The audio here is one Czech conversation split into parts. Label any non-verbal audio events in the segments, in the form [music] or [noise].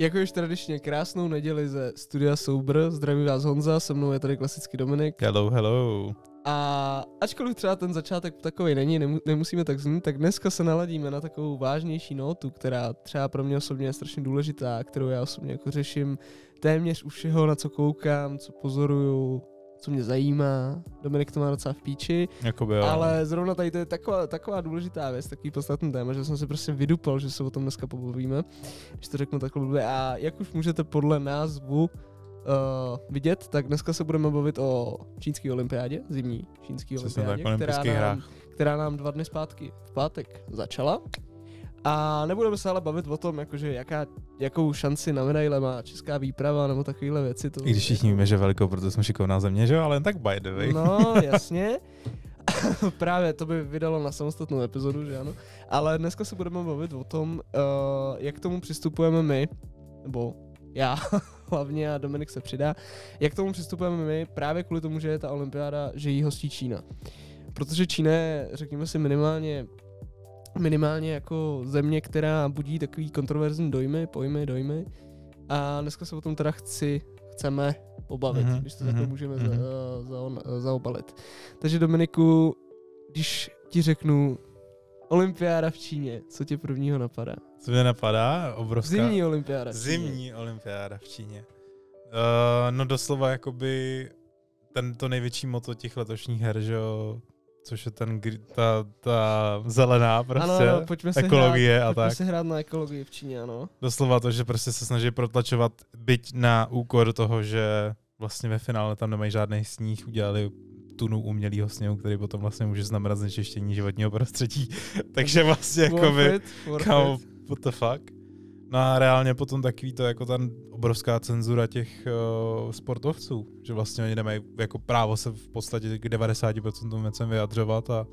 Jako už tradičně krásnou neděli ze studia Soubr, zdraví vás Honza, se mnou je tady klasický Dominik. Hello, hello. A ačkoliv třeba ten začátek takový není, nemu, nemusíme tak znít, tak dneska se naladíme na takovou vážnější notu, která třeba pro mě osobně je strašně důležitá, kterou já osobně jako řeším téměř u všeho, na co koukám, co pozoruju, co mě zajímá. Dominik to má docela v píči. Jakoby, jo. Ale zrovna tady to je taková, taková důležitá věc, takový podstatný téma, že jsem si prostě vydupal, že se o tom dneska pobavíme, když to řeknu takhle blbě. A jak už můžete podle názvu uh, vidět, tak dneska se budeme bavit o čínské olympiádě, zimní čínské olympiádě, která nám, která nám dva dny zpátky v pátek začala. A nebudeme se ale bavit o tom, jakože jaká, jakou šanci na medaile má česká výprava nebo takovéhle věci. To I když všichni víme, že velikou, protože jsme šikovná země, že jo, ale jen tak by the way. No, [laughs] jasně. [laughs] Právě to by vydalo na samostatnou epizodu, že ano. Ale dneska se budeme bavit o tom, uh, jak k tomu přistupujeme my, nebo já [laughs] hlavně a Dominik se přidá, jak k tomu přistupujeme my právě kvůli tomu, že je ta olympiáda, že jí hostí Čína. Protože Čína je, řekněme si, minimálně minimálně jako země, která budí takový kontroverzní dojmy, pojmy, dojmy. A dneska se o tom teda chci, chceme pobavit, mm-hmm, když to mm-hmm, můžeme mm-hmm. za, za, zaobalit. Takže Dominiku, když ti řeknu olympiáda v Číně, co tě prvního napadá? Co mě napadá? Obrovská... Zimní olympiáda. Zimní olympiáda v Číně. Uh, no doslova jakoby ten, to největší moto těch letošních her, že jo, což je ten, ta, ta zelená prostě, ano, pojďme ekologie hrát, a tak. si hrát na ekologii v Číně, ano. Doslova to, že prostě se snaží protlačovat, byť na úkor toho, že vlastně ve finále tam nemají žádný sníh, udělali tunu umělého sněhu, který potom vlastně může znamenat znečištění životního prostředí. [laughs] Takže vlastně jako by, what the fuck. No a reálně potom takový to jako ta obrovská cenzura těch uh, sportovců, že vlastně oni nemají jako právo se v podstatě k 90% věcem vyjadřovat a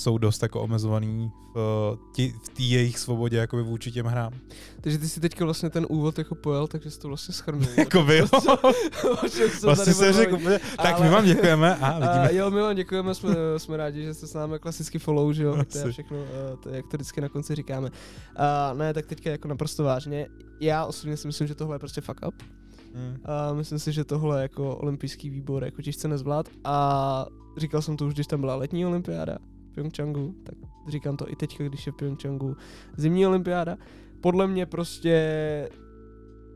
jsou dost jako omezovaný v, tí, v té jejich svobodě jakoby vůči těm hrám. Takže ty si teďka vlastně ten úvod jako pojel, takže jsi to vlastně schrnul. [laughs] Jakoby jo. [laughs] vlastně jsem řekl, tak ale... my vám děkujeme a [laughs] vidíme. A jo, my vám děkujeme, jsme, jsme rádi, že jste s námi klasicky follow, že jo, to je všechno, eh, to, jak to vždycky na konci říkáme. A ne, tak teďka jako naprosto vážně. Já osobně si myslím, že tohle je prostě fuck up. Hmm. A myslím si, že tohle jako olympijský výbor jako těžce nezvlád a říkal jsem to už, když tam byla letní olympiáda, Pyeongchangu, tak říkám to i teďka, když je v Pyeongchangu zimní olympiáda. Podle mě prostě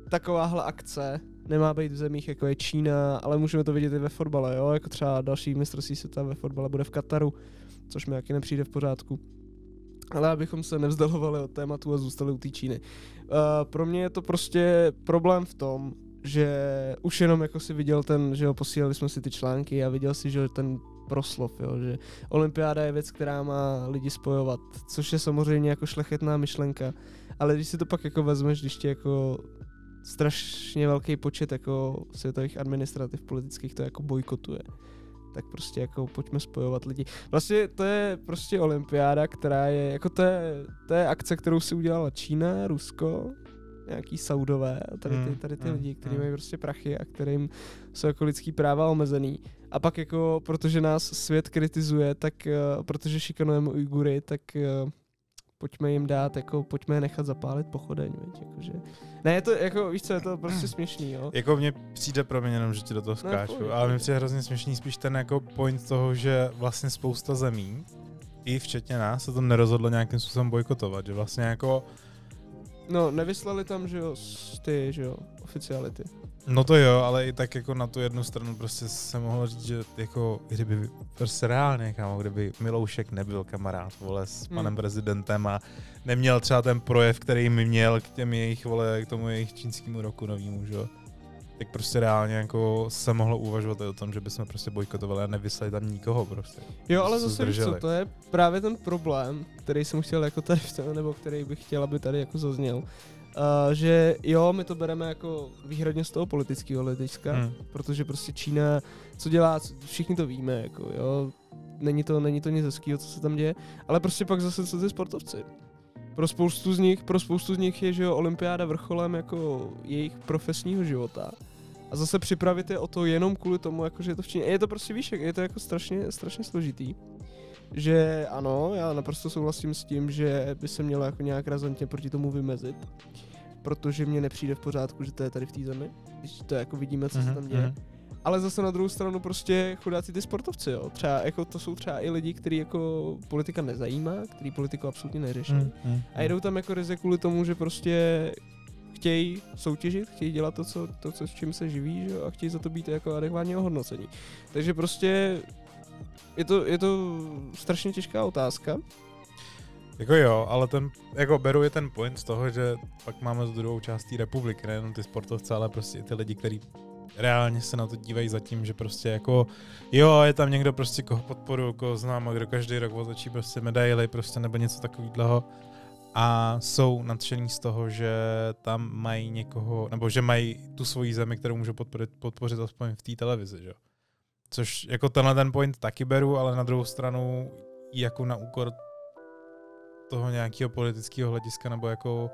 takováhle akce nemá být v zemích, jako je Čína, ale můžeme to vidět i ve fotbale, jo? jako třeba další mistrovství světa ve fotbale bude v Kataru, což mi taky nepřijde v pořádku. Ale abychom se nevzdalovali od tématu a zůstali u té Číny. Uh, pro mě je to prostě problém v tom, že už jenom jako si viděl ten, že jo, posílali jsme si ty články a viděl si, že ten proslov, jo, že olympiáda je věc, která má lidi spojovat, což je samozřejmě jako šlechetná myšlenka, ale když si to pak jako vezmeš, když ti jako strašně velký počet jako světových administrativ politických to jako bojkotuje, tak prostě jako pojďme spojovat lidi. Vlastně to je prostě olympiáda, která je, jako to je, to je akce, kterou si udělala Čína, Rusko, nějaký Saudové, tady ty, hmm, tady ty mm, lidi, kteří mm. mají prostě prachy a kterým jsou jako lidský práva omezený. A pak jako, protože nás svět kritizuje, tak uh, protože šikanujeme Ujgury, tak uh, pojďme jim dát, jako pojďme je nechat zapálit pochodeň, veď, jakože. Ne, je to, jako, víš co, je to prostě směšný, jo. Jako mně přijde pro mě jenom, že ti do toho skáču, ne, ale mi přijde hrozně směšný spíš ten jako point toho, že vlastně spousta zemí, i včetně nás, se to nerozhodlo nějakým způsobem bojkotovat, že vlastně jako No, nevyslali tam, že jo, ty, že jo, oficiality. No to jo, ale i tak jako na tu jednu stranu prostě se mohlo říct, že jako kdyby prostě reálně, kámo, kdyby Miloušek nebyl kamarád, vole, s hmm. panem hmm. prezidentem a neměl třeba ten projev, který mi měl k těm jejich, vole, k tomu jejich čínskému roku novýmu, že jo tak prostě reálně jako se mohlo uvažovat o tom, že bychom prostě bojkotovali a nevyslali tam nikoho prostě. Jo, ale zase víš co, to je právě ten problém, který jsem chtěl jako tady, nebo který bych chtěl, aby tady jako zazněl. Uh, že jo, my to bereme jako výhradně z toho politického hlediska, hmm. protože prostě Čína, co dělá, všichni to víme, jako jo, není to, není to nic hezkého, co se tam děje, ale prostě pak zase co ty sportovci. Pro spoustu z nich, pro spoustu z nich je, že jo, olympiáda vrcholem jako jejich profesního života. A zase připravit je o to jenom kvůli tomu, jako že je to v Číně. Je to prostě víš, je to jako strašně, strašně složitý. Že ano, já naprosto souhlasím s tím, že by se mělo jako nějak razantně proti tomu vymezit. protože mě nepřijde v pořádku, že to je tady v té zemi, když to jako vidíme, co se Mhm, tam děje. mhm. Ale zase na druhou stranu prostě chudáci ty sportovci, jo. Třeba jako to jsou třeba i lidi, který jako politika nezajímá, který politiku absolutně neřeší. Mm, mm, A jdou tam jako ryze kvůli tomu, že prostě chtějí soutěžit, chtějí dělat to, co, to, co s čím se živí, že? jo, a chtějí za to být jako adekvátně ohodnocení. Takže prostě je to, je to strašně těžká otázka. Jako jo, ale ten, jako beru je ten point z toho, že pak máme tu druhou část té republiky, nejenom ty sportovce, ale prostě i ty lidi, kteří reálně se na to dívají za tím, že prostě jako, jo, je tam někdo prostě, koho podporu, koho znám a kdo každý rok otočí prostě medaily, prostě nebo něco takového. A jsou nadšení z toho, že tam mají někoho, nebo že mají tu svoji zemi, kterou můžou podpořit, podpořit aspoň v té televizi, že. Což jako tenhle ten point taky beru, ale na druhou stranu jako na úkor toho nějakého politického hlediska nebo jako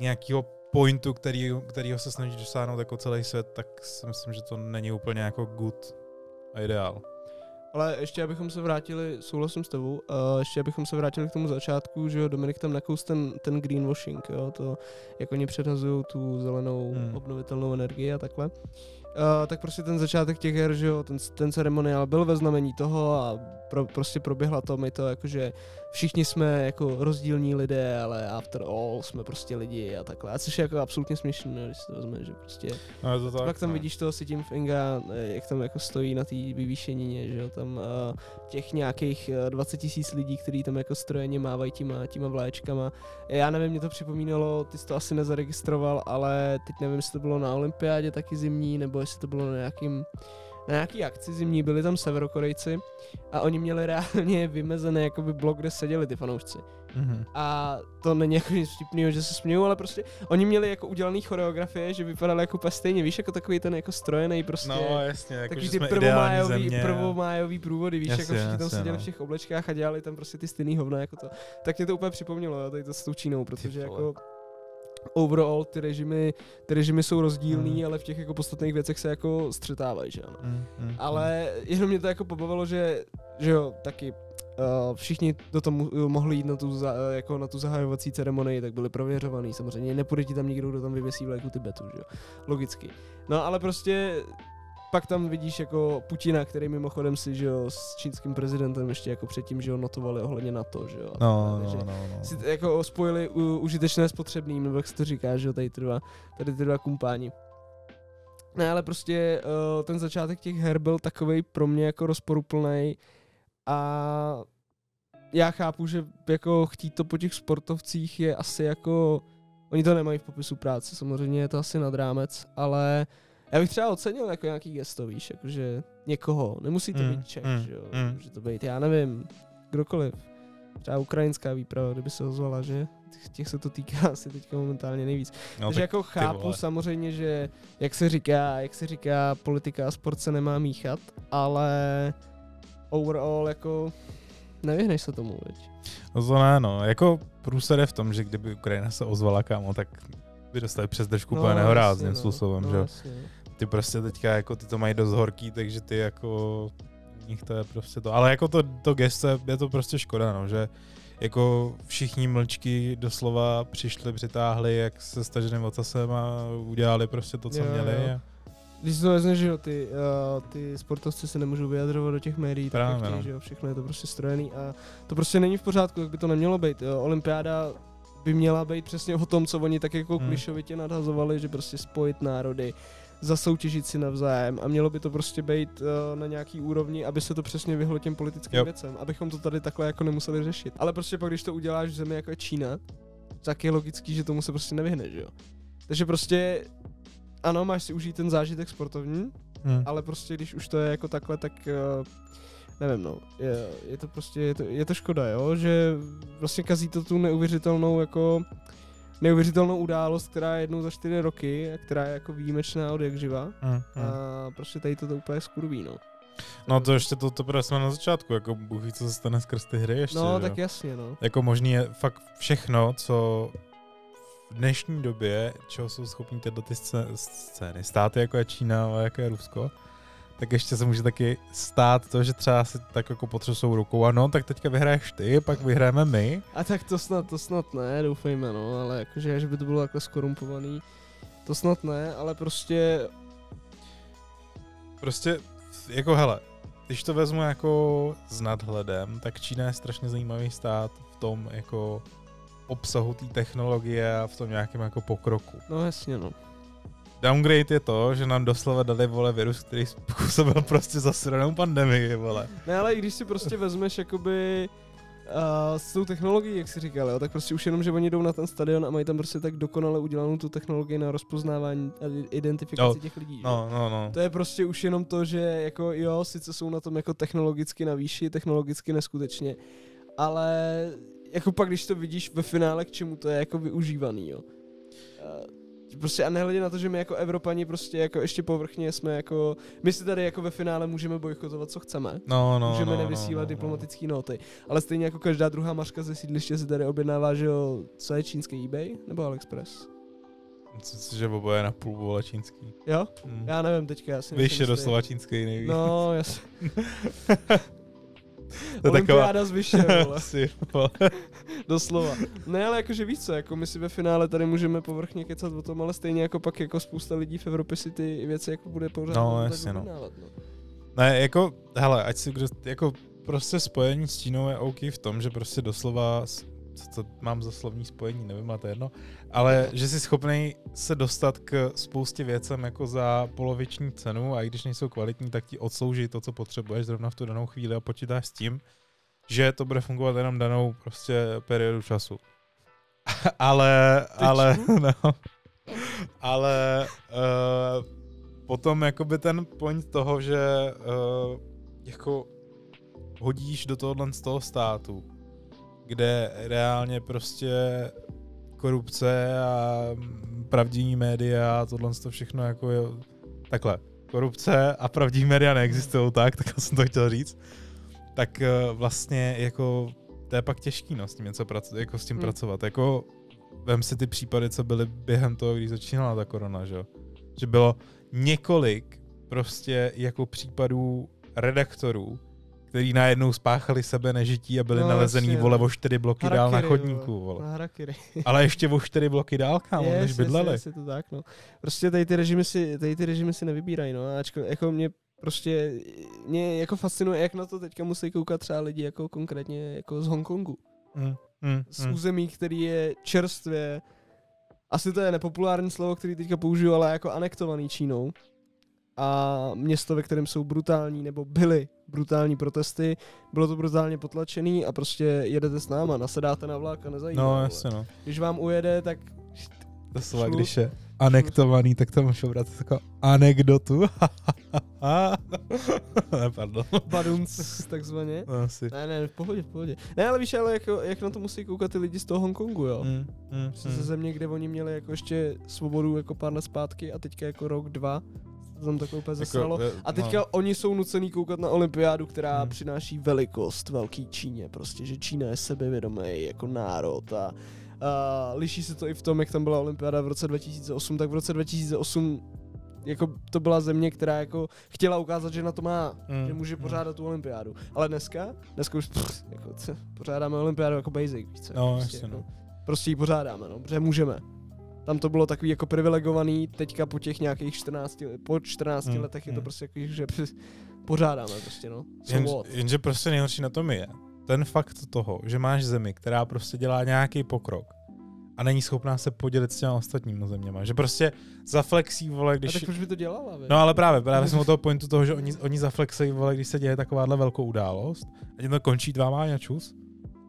nějakého pointu, který, kterýho se snaží dosáhnout jako celý svět, tak si myslím, že to není úplně jako good a ideál. Ale ještě abychom se vrátili, souhlasím s tebou, uh, ještě abychom se vrátili k tomu začátku, že jo, Dominik tam nakous ten, ten greenwashing, jo, to, jak oni předhazují tu zelenou Hmm. obnovitelnou energii a takhle. Uh, tak prostě ten začátek těch her, že jo, ten, ten ceremoniál byl ve znamení toho a pro, prostě proběhla to mi to jako, že všichni jsme jako rozdílní lidé, ale after all jsme prostě lidi a takhle. A což je jako absolutně směšné, když si to vezme, že prostě No je to tak, pak tam no. vidíš toho si tím Finga, eh, jak tam jako stojí na té vyvýšenině, že jo, tam uh, těch nějakých uh, 20 tisíc lidí, kteří tam jako strojeně mávají těma, těma vláčkama. Já nevím, mě to připomínalo, ty jsi to asi nezaregistroval, ale teď nevím, jestli to bylo na olympiádě taky zimní, nebo jestli to bylo na nějakým na nějaký akci zimní, byli tam severokorejci a oni měli reálně vymezený jakoby blok, kde seděli ty fanoušci. Mhm. A to není jako nic vtipného, že se smějou, ale prostě oni měli jako udělaný choreografie, že vypadaly jako stejně, víš, jako takový ten jako strojený prostě. No jasně, jako, Takový že ty prvomájový, země. prvomájový průvody, víš, Jasně, jako všichni tam seděli no. v těch oblečkách a dělali tam prostě ty stejný hovna jako to. Tak mě to úplně připomnělo, jo, tady to s tou Čínou, protože jako overall ty režimy, ty režimy jsou rozdílný, Hmm. ale v těch jako podstatných věcech se jako střetávají, že ano. Mm, mm, Ale jenom mě to jako pobavilo, že, že jo, taky uh, všichni do toho mohli jít na tu, za, eh, jako na tu zahajovací ceremonii, tak byli prověřovaný samozřejmě. Nepůjde ti tam nikdo, kdo tam vyvěsí vlajku Tibetu, že jo. Logicky. No ale prostě pak tam vidíš jako Putina, který mimochodem si, že jo, s čínským prezidentem ještě jako předtím, že jo, notovali ohledně na to, že jo. No, Takže no, no, no. si jako spojili u, užitečné s potřebným, nebo jak se to říká, že jo, tady ty dva, tady ty dva kumpáni. Ne, ale prostě uh, ten začátek těch her byl takovej pro mě jako rozporuplný a já chápu, že jako chtít to po těch sportovcích je asi jako, oni to nemají v popisu práce, samozřejmě je to asi nad rámec, ale já bych třeba ocenil jako nějaký gesto, víš, jakože někoho, nemusí to Mm, být Čech, mm, že jo, mm. může to být, já nevím, kdokoliv. Třeba ukrajinská výprava, kdyby se ozvala, že Těch- se to týká [laughs] asi teďka momentálně nejvíc. no Takže tak jako chápu samozřejmě, že jak se říká, jak se říká, politika a sport se nemá míchat, ale overall jako nevyhneš se tomu, veď. No to ne, no. Jako průser je v tom, že kdyby Ukrajina se ozvala, kámo, tak by dostali přes držku úplně nehorázným jasně, způsobem, no, že jo. jasně. Ty prostě teďka jako ty to mají dost horký, takže ty jako nich to je prostě to. Ale jako to, to gesto je- to prostě škoda, no, že jako všichni mlčky doslova přišli, přitáhli, jak se staženým ocasem a udělali prostě to, co Jo, měli. jo. A, Když to vezme, že jo, ty, uh, ty sportovci se nemůžou vyjadřovat do těch médií, tak Právě, chtějí, no. že jo, všechno je to prostě strojený a to prostě není v pořádku, jak by to nemělo být. Jo. Olympiáda by měla být přesně o tom, co oni tak jako hmm. klišovitě nadhazovali, že prostě spojit národy, zasoutěžit si navzájem a mělo by to prostě být uh, na nějaký úrovni, aby se to přesně vyhlo těm politickým Jo. věcem, abychom to tady takhle jako nemuseli řešit. Ale prostě pak, když to uděláš v zemi jako je Čína, tak je logický, že tomu se prostě nevyhne, že jo. Takže prostě ano, máš si užít ten zážitek sportovní, hm. ale prostě když už to je jako takhle, tak uh, nevím no, je, je to prostě, je to, je to škoda, jo, že vlastně kazí to tu neuvěřitelnou jako neuvěřitelnou událost, která je jednou za čtyři roky a která je jako výjimečná od jak živa Hm, hm. a prostě tady to, úplně skurví, no. No to ještě to teprve jsme na začátku, jako Bůh ví, co se stane skrz ty hry ještě, No, že tak jasně, no. Jako možný je fakt všechno, co v dnešní době, čeho jsou schopní tyhle ty scé- scény, státy jako je Čína a jako je Rusko, tak ještě se může taky stát to, že třeba si tak jako potřesou rukou a no, tak teďka vyhraješ ty, pak vyhrajeme my. A tak to snad, to snad ne, doufejme, no, ale jakože, že by to bylo takhle skorumpovaný, to snad ne, ale prostě... Prostě, jako hele, když to vezmu jako s nadhledem, tak Čína je strašně zajímavý stát v tom jako obsahu té technologie a v tom nějakém jako pokroku. No jasně, no. Downgrade je to, že nám doslova dali vole virus, který způsobil prostě zasranou pandemii, vole. Ne, ale i když si prostě vezmeš jakoby uh, s tou technologií, jak jsi říkal, jo, tak prostě už jenom, že oni jdou na ten stadion a mají tam prostě tak dokonale udělanou tu technologii na rozpoznávání a identifikaci no, těch lidí. No, no, no. To je prostě už jenom to, že jako jo, sice jsou na tom jako technologicky na výši, technologicky neskutečně, ale jako pak, když to vidíš ve finále, k čemu to je jako využívaný, jo. Uh, prostě a nehledě na to, že my jako Evropani prostě jako ještě povrchně jsme jako, my si tady jako ve finále můžeme bojkotovat, co chceme. No, no, můžeme no, nevysílat no, no, diplomatické noty. Ale stejně jako každá druhá maška ze sídliště si tady objednává, že jo, co je čínský eBay nebo AliExpress? Že oboje na půl vole čínský. Jo? Hmm. Já nevím teďka, já si Víš, je doslova čínský nejvíc. No, jasně. [laughs] [laughs] to Olympiáda taková... z Vyše, vole. [laughs] Doslova. Ne, ale jakože víš co, jako my si ve finále tady můžeme povrchně kecat o tom, ale stejně jako pak jako spousta lidí v Evropě si ty věci jako bude pořád no, jasně, no. no. Ne, jako, hele, ať si kdo, jako prostě spojení s Čínou je OK v tom, že prostě doslova co to mám za slovní spojení, nevím, a to jedno, ale že jsi schopný se dostat k spoustě věcem jako za poloviční cenu a i když nejsou kvalitní, tak ti odslouží to, co potřebuješ zrovna v tu danou chvíli a počítáš s tím, že to bude fungovat jenom danou prostě periodu času. [laughs] ale, ale, [laughs] no, ale uh, potom jakoby ten point toho, že uh, jako hodíš do tohohle z toho státu, kde reálně prostě korupce a pravdivní média a tohle to všechno jako je takhle. Korupce a pravdivní média neexistují tak, [laughs] tak jsem to chtěl říct. Tak eh, vlastně jako to je pak těžký no, s tím něco pracovat, jako s tím hmm. pracovat. Jako vem si ty případy, co byly během toho, když začínala ta korona, že Že bylo několik prostě jako případů redaktorů, který najednou spáchali sebe nežití a byli no, nalezený, jasně, vole, o čtyři bloky harakiri, dál na chodníku, vole. vole. Ale ještě o čtyři bloky dál, kámo, yes, než bydleli. Yes, yes, to tak, no. Prostě tady ty režimy si, tady ty režimy si nevybírají, no. Ačko, jako mě prostě, mě jako fascinuje, jak na to teďka musí koukat třeba lidi jako konkrétně jako z Hongkongu. Mm, mm, z mm. území, který je čerstvě, asi to je nepopulární slovo, který teďka použiju, ale jako anektovaný Čínou a město, ve kterém jsou brutální nebo byly brutální protesty, bylo to brutálně potlačený a prostě jedete s náma, nasedáte na vlak a nezajímá. No, jasně no. Když vám ujede, tak Doslova, když je anektovaný, tak to můžu brát jako anekdotu. [laughs] ne, pardon. [laughs] Badunc, takzvaně. No, asi. Ne, ne, v pohodě, v pohodě. Ne, ale víš, ale jako, jak na to musí koukat ty lidi z toho Hongkongu, jo? Mm, mm, mm. Ze země, kde oni měli jako ještě svobodu jako pár let zpátky a teďka jako rok, dva tam takové úplně zasralo. Jako, a teďka no. oni jsou nucený koukat na olympiádu, která hmm. přináší velikost velký Číně, prostě, že Čína je sebevědomý jako národ a Uh, liší se to i v tom, jak tam byla olympiáda v roce 2008, tak v roce 2008 jako to byla země, která jako chtěla ukázat, že na to má, mm, že může mm. pořádat tu olympiádu. Ale dneska, dneska už pff, jako, co, pořádáme olympiádu jako basic, víš co? No, prostě, jasně, jako, no. prostě ji pořádáme, no, protože můžeme. Tam to bylo takový jako privilegovaný, teďka po těch nějakých 14, po 14 mm, letech mm. je to hmm. prostě jako, že [laughs] pořádáme prostě, no. Jen, jenže prostě nejhorší na tom je, ten fakt toho, že máš zemi, která prostě dělá nějaký pokrok a není schopná se podělit s těma ostatními zeměma. Že prostě zaflexí, vole, když... A tak proč by to dělala, vě? No ale právě, právě jsem o toho pointu toho, že oni, oni zaflexují, vole, když se děje takováhle velkou událost a tím to končí dva a čus.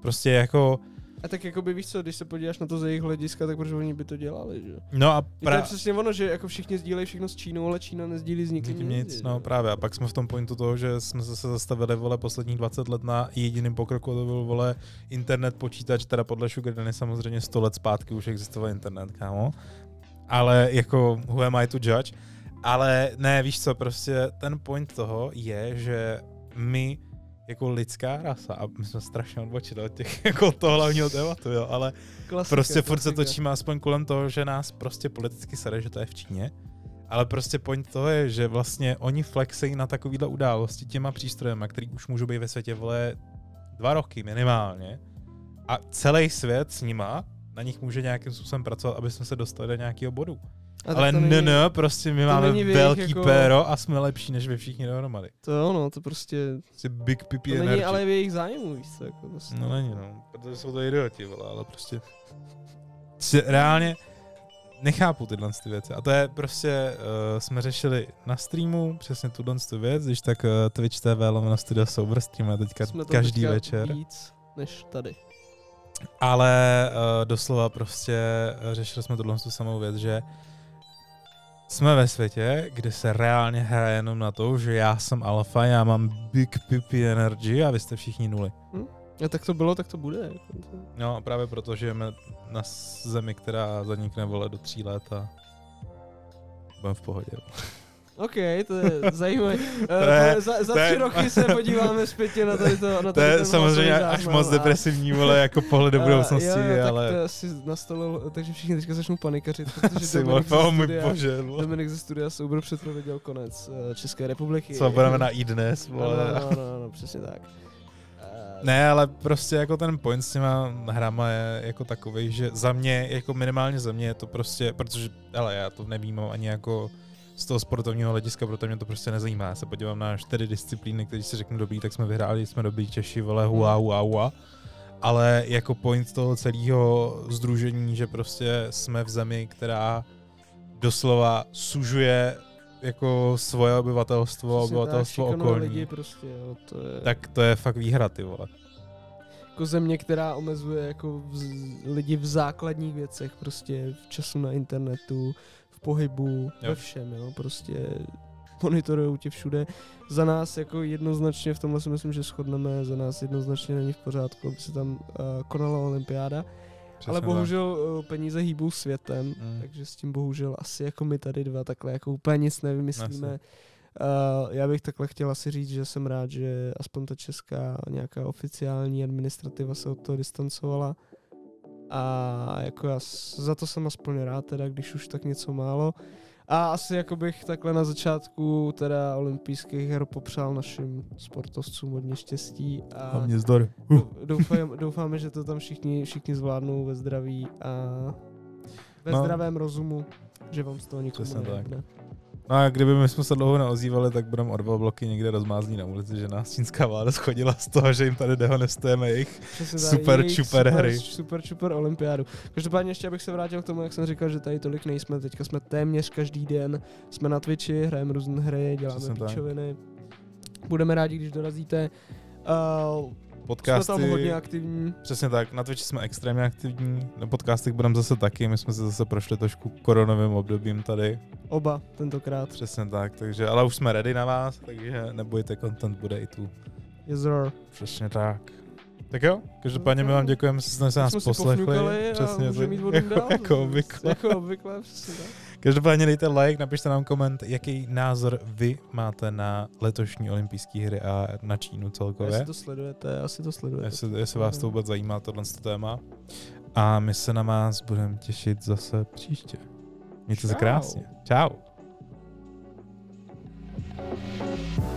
Prostě jako a tak jako by víš co, když se podíváš na to ze jejich hlediska, tak proč oni by to dělali, že? No a pra... To je přesně ono, že jako všichni sdílejí všechno s Čínou, ale Čína nezdílí s nikým nic. nic. No právě, a pak jsme v tom pointu toho, že jsme se zastavili vole posledních 20 let na jediným pokroku, to byl vole internet, počítač, teda podle Sugar Danny samozřejmě 100 let zpátky už existoval internet, kámo. Ale jako, who am I to judge? Ale ne, víš co, prostě ten point toho je, že my jako lidská rasa a my jsme strašně odbočili od těch, [laughs] jako toho hlavního tématu, jo, ale klasika, prostě furt se točíme aspoň kolem toho, že nás prostě politicky sere, že to je v Číně Ale prostě point toho je, že vlastně oni flexejí na takovýhle události těma přístrojema, který už můžou být ve světě, vole, dva roky minimálně. A celý svět s nima na nich může nějakým způsobem pracovat, aby jsme se dostali do nějakého bodu. A Ale ne, není- ne, prostě my máme velký jako- péro a jsme lepší než vy všichni dohromady. To je ono, to prostě, Prostě big pipi to není ale v jejich zájmu, víš co, jako prostě. No není, no. Protože jsou to idioti, vole, ale prostě... prostě reálně nechápu tyhle ty věci. A to je prostě, uh, jsme řešili na streamu přesně tuhle tu věc, když tak uh, Twitch TV lomeno studio Sober streamuje teďka Jsme to každý teďka večer. Víc než tady. Ale uh, doslova prostě uh, řešili jsme tuhle tu samou věc, že jsme ve světě, kde se reálně hraje jenom na to, že já jsem alfa, já mám big pipi energy a vy jste všichni nuly. A tak to bylo, tak to bude. No a právě proto žijeme na zemi, která zanikne vole do tří let a budeme v pohodě. OK, to je zajímavé. [laughs] To je- Uh, za za to je- tři roky se podíváme zpětně na tady to. Na To tady je ten samozřejmě hlasový až záznam moc depresivní, vole, jako pohled do a- budoucnosti, jo, jo, ale... Tak to asi nastalo, takže všichni teďka začnou panikařit, protože [laughs] Asi, Dominik, ze oh můj studia, bože. Dominik ze studia Soubor předpověděl konec eh, České republiky. Co budeme na i dnes, No, vole. no, no, no, [laughs] no, přesně tak. Eh, Ne, ale prostě jako ten point s těma hrama je jako takový, že za mě, jako minimálně za mě je to prostě, protože, ale já to nevnímám ani jako z toho sportovního hlediska, protože mě to prostě nezajímá. Já se podívám na čtyři disciplíny, které si řeknu dobrý, tak jsme vyhráli, jsme dobrý Češi, vole, hua, hua, hua. Ale jako point toho celého združení, že prostě jsme v zemi, která doslova sužuje jako svoje obyvatelstvo, přesně tak, obyvatelstvo šikanuje okolní. lidi prostě, jo, to je Tak to je fakt výhra, ty vole. jako země, která omezuje jako v, lidi v základních věcech, prostě v času na internetu, pohybu, Jo. ve všem, jo, prostě monitorují tě všude. Za nás jako jednoznačně, v tomhle si myslím, že shodneme, za nás jednoznačně není v pořádku, aby se tam uh, konala olympiáda, Přesně ale tak. bohužel uh, peníze hýbou světem, Mm. takže s tím bohužel asi jako my tady dva takhle jako úplně nic nevymyslíme. Asi. Uh, já bych takhle chtěl asi říct, že jsem rád, že aspoň ta česká nějaká oficiální administrativa se od toho distancovala. A jako já za to jsem aspoň rád, teda, když už tak něco málo. A asi jako bych takhle na začátku teda olympijských her popřál našim sportovcům hodně štěstí a Hlavně zdor. dou- doufám, doufáme, že to tam všichni, všichni zvládnou ve zdraví a ve No. zdravém rozumu, že vám z toho nikomu Přesně tak. No a kdyby my jsme se dlouho neozývali, tak budeme o dva bloky někde rozmázlí na ulici, že nás čínská vláda schodila z toho, že jim tady dehonestujeme jejich. Super jejich čuper super, hry. Super čuper olympiádu. Každopádně ještě abych se vrátil k tomu, jak jsem říkal, že tady tolik nejsme. Teďka jsme téměř každý den. Jsme na Twitchi, hrajeme různé hry, děláme píčoviny. Budeme rádi, když dorazíte. Uh, jsme Podcasty, tam hodně aktivní. přesně tak, na Twitchi jsme extrémně aktivní, na podcastech budeme zase taky, my jsme se zase prošli trošku koronovým obdobím tady, Oba tentokrát. přesně tak, takže, ale už jsme ready na vás, takže nebojte, content bude i tu. Yes, sir. Přesně tak. Tak jo, každopádně my vám děkujeme, že jste se nás poslechli. Přesně, tak, mít jako, dál, jako obvykle. Jako obvykle, přesně. Každopádně dejte like, napište nám koment, jaký názor vy máte na letošní olympijské hry a na Čínu celkově. Jestli to sledujete, asi to sledujete. Jestli, jestli vás to mhm. vůbec zajímá, tohle téma. A my se na vás budeme těšit zase příště. Mějte se krásně. Čau. thank you